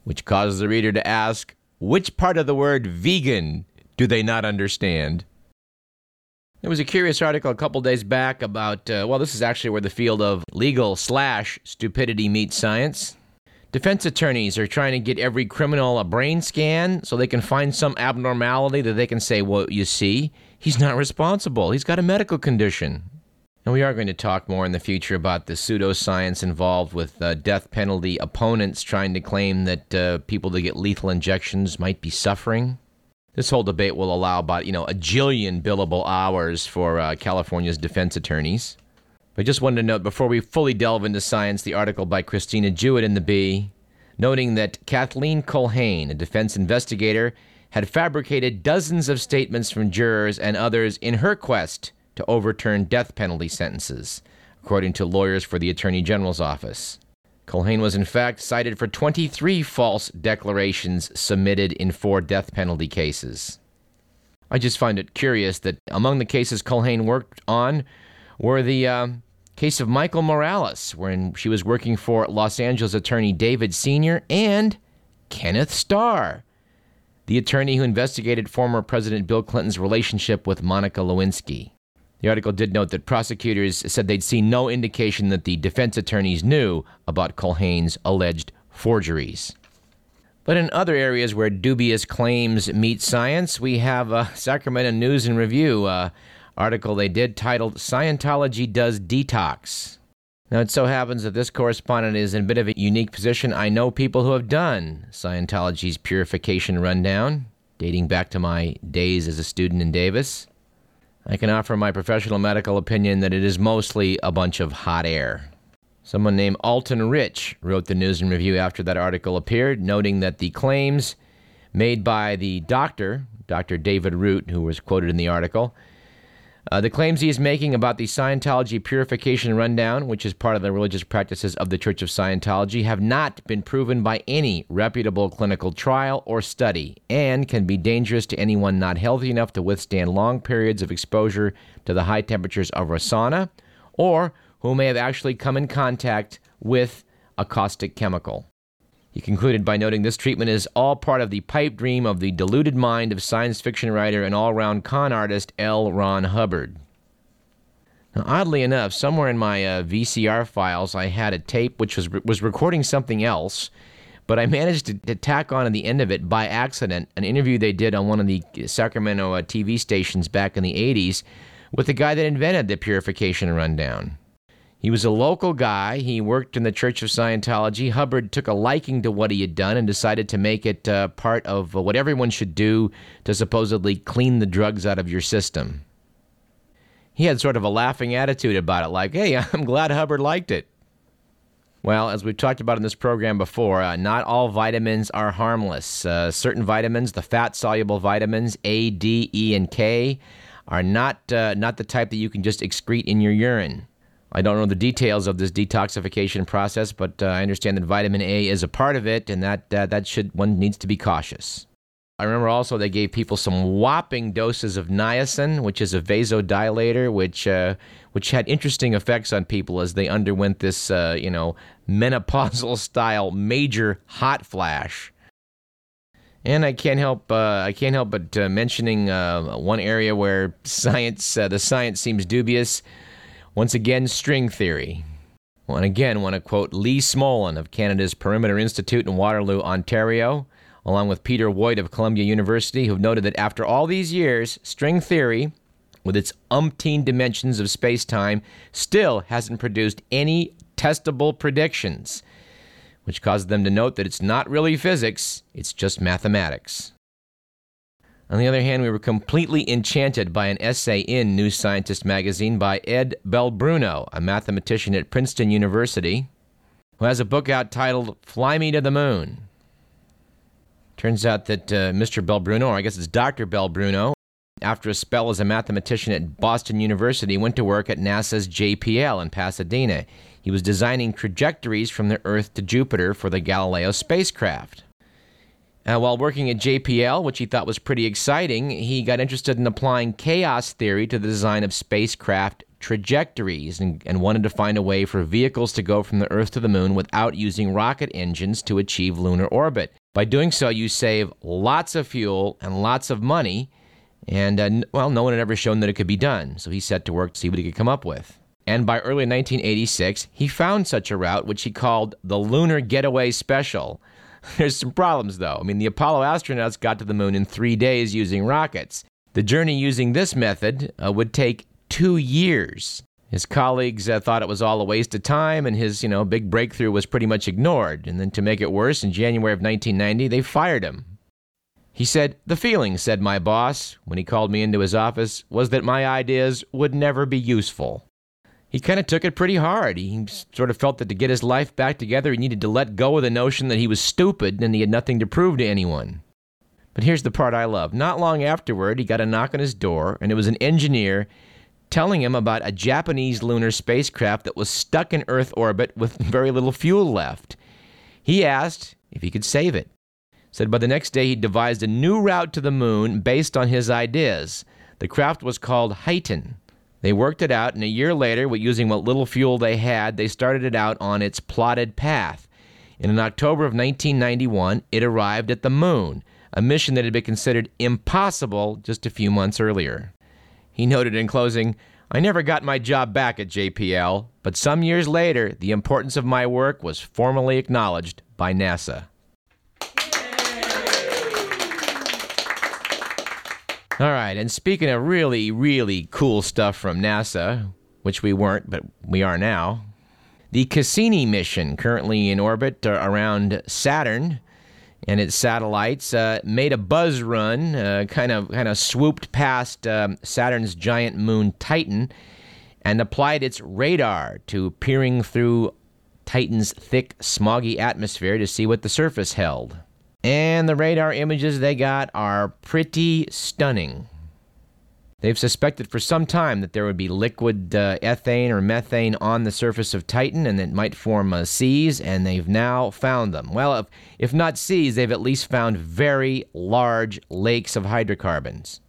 Which causes the reader to ask, which part of the word vegan do they not understand? There was a curious article a couple days back about, uh, well, this is actually where the field of legal slash stupidity meets science. Defense attorneys are trying to get every criminal a brain scan so they can find some abnormality that they can say, well, you see, he's not responsible. He's got a medical condition. And we are going to talk more in the future about the pseudoscience involved with uh, death penalty opponents trying to claim that uh, people that get lethal injections might be suffering. This whole debate will allow about, you know, a jillion billable hours for uh, California's defense attorneys. I just wanted to note before we fully delve into science the article by Christina Jewett in the Bee, noting that Kathleen Culhane, a defense investigator, had fabricated dozens of statements from jurors and others in her quest to overturn death penalty sentences, according to lawyers for the Attorney General's office. Culhane was in fact cited for 23 false declarations submitted in four death penalty cases. I just find it curious that among the cases Culhane worked on were the uh, case of Michael Morales, when she was working for Los Angeles attorney David Senior, and Kenneth Starr, the attorney who investigated former President Bill Clinton's relationship with Monica Lewinsky. The article did note that prosecutors said they'd seen no indication that the defense attorneys knew about Culhane's alleged forgeries. But in other areas where dubious claims meet science, we have a *laughs* Sacramento News and Review. Uh, article they did titled Scientology Does Detox. Now, it so happens that this correspondent is in a bit of a unique position. I know people who have done Scientology's purification rundown, dating back to my days as a student in Davis. I can offer my professional medical opinion that it is mostly a bunch of hot air. Someone named Alton Rich wrote the News and Review after that article appeared, noting that the claims made by the doctor, Dr. David Root, who was quoted in the article, uh, the claims he is making about the Scientology Purification Rundown, which is part of the religious practices of the Church of Scientology, have not been proven by any reputable clinical trial or study and can be dangerous to anyone not healthy enough to withstand long periods of exposure to the high temperatures of a sauna or who may have actually come in contact with a caustic chemical. He concluded by noting this treatment is all part of the pipe dream of the deluded mind of science fiction writer and all round con artist L. Ron Hubbard. Now, oddly enough, somewhere in my uh, VCR files, I had a tape which was, was recording something else, but I managed to, to, tack on at the end of it by accident an interview they did on one of the Sacramento uh, TV stations back in the 80s with the guy that invented the purification rundown. He was a local guy. He worked in the Church of Scientology. Hubbard took a liking to what he had done and decided to make it uh, part of what everyone should do to supposedly clean the drugs out of your system. He had sort of a laughing attitude about it, like, hey, *laughs* I'm glad Hubbard liked it. Well, as we've talked about in this program before, uh, not all vitamins are harmless. Uh, certain vitamins, the fat soluble vitamins A, D, E, and K, are not, uh, not the type that you can just excrete in your urine. I don't know the details of this detoxification process, but uh, I understand that vitamin A is a part of it, and that uh, that should one needs to be cautious. I remember also they gave people some whopping doses of niacin, which is a vasodilator, which uh, which had interesting effects on people as they underwent this, uh, you know, *laughs* menopausal style major hot flash. And I can't help uh, I can't help but uh, mentioning one area where *laughs* science the science seems dubious. Once again, string theory. And again, want to quote Lee Smolin of Canada's Perimeter Institute in Waterloo, Ontario, along with Peter Woit of Columbia University, who've noted that after all these years, string theory, with its umpteen dimensions of space time, still hasn't produced any testable predictions, which causes them to note that it's not really physics, it's just mathematics. On the other hand, we were completely enchanted by an essay in New Scientist magazine by Ed Belbruno, a mathematician at Princeton University, who has a book out titled Fly Me to the Moon. Turns out that uh, Mr. Belbruno, or I guess it's Dr. Belbruno, after a spell as a mathematician at Boston University, went to work at NASA's JPL in Pasadena. He was designing trajectories from the Earth to Jupiter for the Galileo spacecraft. Uh, while working at JPL, which he thought was pretty exciting, he got interested in applying chaos theory to the design of spacecraft trajectories and, and, wanted to find a way for vehicles to go from the Earth to the Moon without using rocket engines to achieve lunar orbit. By doing so, you save lots of fuel and lots of money, and uh, well, no one had ever shown that it could be done, so he set to work to see what he could come up with. And by early 1986, he found such a route, which he called the Lunar Getaway Special. *laughs* There's some problems, though. I mean, the Apollo astronauts got to the moon in three days using rockets. The journey using this method uh, would take two years. His colleagues uh, thought it was all a waste of time, and his, you know, big breakthrough was pretty much ignored. And then to make it worse, in January of 1990, they fired him. He said, The feeling, said my boss, when he called me into his office, was that my ideas would never be useful. He kind of took it pretty hard. He sort of felt that to get his life back together, he needed to let go of the notion that he was stupid and he had nothing to prove to anyone. But here's the part I love. Not long afterward, he got a knock on his door, and it was an engineer telling him about a Japanese lunar spacecraft that was stuck in Earth orbit with *laughs* very little fuel left. He asked if he could save it. Said by the next day he devised a new route to the moon based on his ideas. The craft was called Hiten. They worked it out, and a year later, using what little fuel they had, they started it out on its plotted path. And in October of 1991, it arrived at the moon, a mission that had been considered impossible just a few months earlier. He noted in closing, I never got my job back at JPL, but some years later, the importance of my work was formally acknowledged by NASA. All right, and speaking of really, really cool stuff from NASA, which we weren't, but we are now, the Cassini mission, currently in orbit uh, around Saturn, and its satellites uh, made a buzz run, uh, kind of kind of swooped past um, Saturn's giant moon Titan, and applied its radar to peering through Titan's thick, smoggy atmosphere to see what the surface held. And the radar images they got are pretty stunning. They've suspected for some time that there would be liquid uh, ethane or methane on the surface of Titan and that might form uh, seas, and they've now found them. Well, if, if not seas, they've at least found very large lakes of hydrocarbons.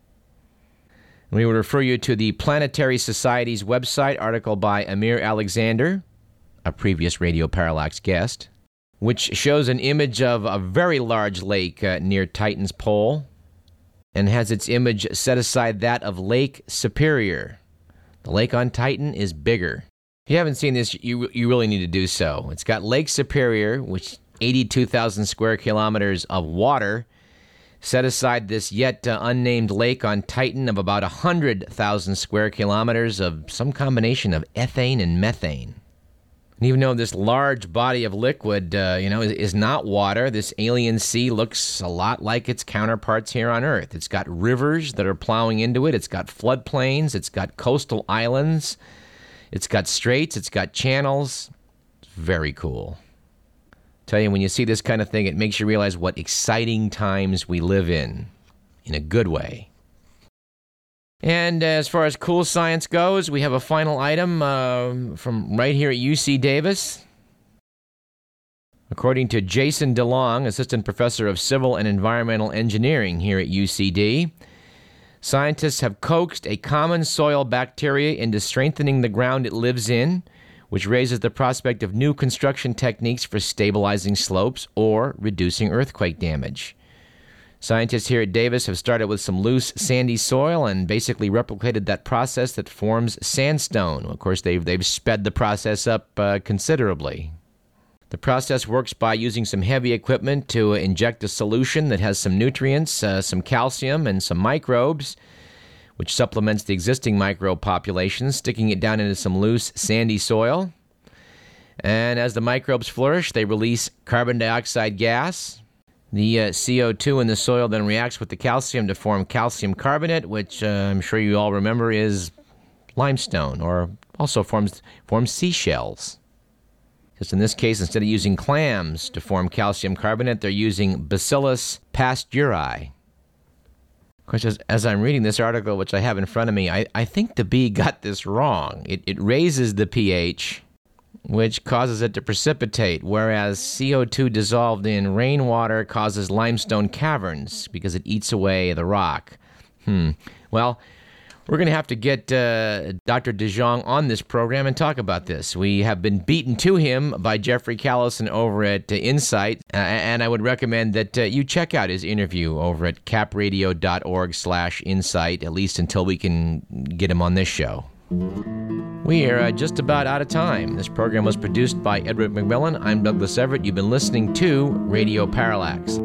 We would refer you to the Planetary Society's website, article by Amir Alexander, a previous Radio Parallax guest, which shows an image of a very large lake uh, near Titan's pole and has its image set aside that of Lake Superior. The lake on Titan is bigger. If you haven't seen this, you, you really need to do so. It's got Lake Superior, which 82,000 square kilometers of water, set aside this yet uh, unnamed lake on Titan of about 100,000 square kilometers of some combination of ethane and methane. And even though this large body of liquid, uh, you know, is, is, not water, this alien sea looks a lot like its counterparts here on Earth. It's got rivers that are plowing into it. It's got floodplains. It's got coastal islands. It's got straits. It's got channels. It's very cool. Tell you, when you see this kind of thing, it makes you realize what exciting times we live in, in a good way. And as far as cool science goes, we have a final item uh, from right here at UC Davis. According to Jason DeJong, assistant professor of civil and environmental engineering here at UCD, scientists have coaxed a common soil bacteria into strengthening the ground it lives in, which raises the prospect of new construction techniques for stabilizing slopes or reducing earthquake damage. Scientists here at Davis have started with some loose, sandy soil and basically replicated that process that forms sandstone. Of course, they've, they've sped the process up uh, considerably. The process works by using some heavy equipment to inject a solution that has some nutrients, uh, some calcium, and some microbes, which supplements the existing microbe population, sticking it down into some loose, sandy soil. And as the microbes flourish, they release carbon dioxide gas, the uh, CO2 in the soil then reacts with the calcium to form calcium carbonate, which uh, I'm sure you all remember is limestone, or also forms, forms seashells. Just in this case, instead of using clams to form calcium carbonate, they're using Bacillus pasteurii. Of course, as, as, I'm reading this article, which I have in front of me, I, I think the bee got this wrong. It, it raises the pH which causes it to precipitate, whereas CO2 dissolved in rainwater causes limestone caverns because it eats away the rock. Hmm. Well, we're going to have to get uh, Dr. DeJong on this program and talk about this. We have been beaten to him by Jeffrey Callison over at uh, Insight, uh, and I would recommend that uh, you check out his interview over at capradio.org slash insight, at least until we can get him on this show. We are uh, just about out of time. This program was produced by Edward McMillan. I'm Douglas Everett. You've been listening to Radio Parallax.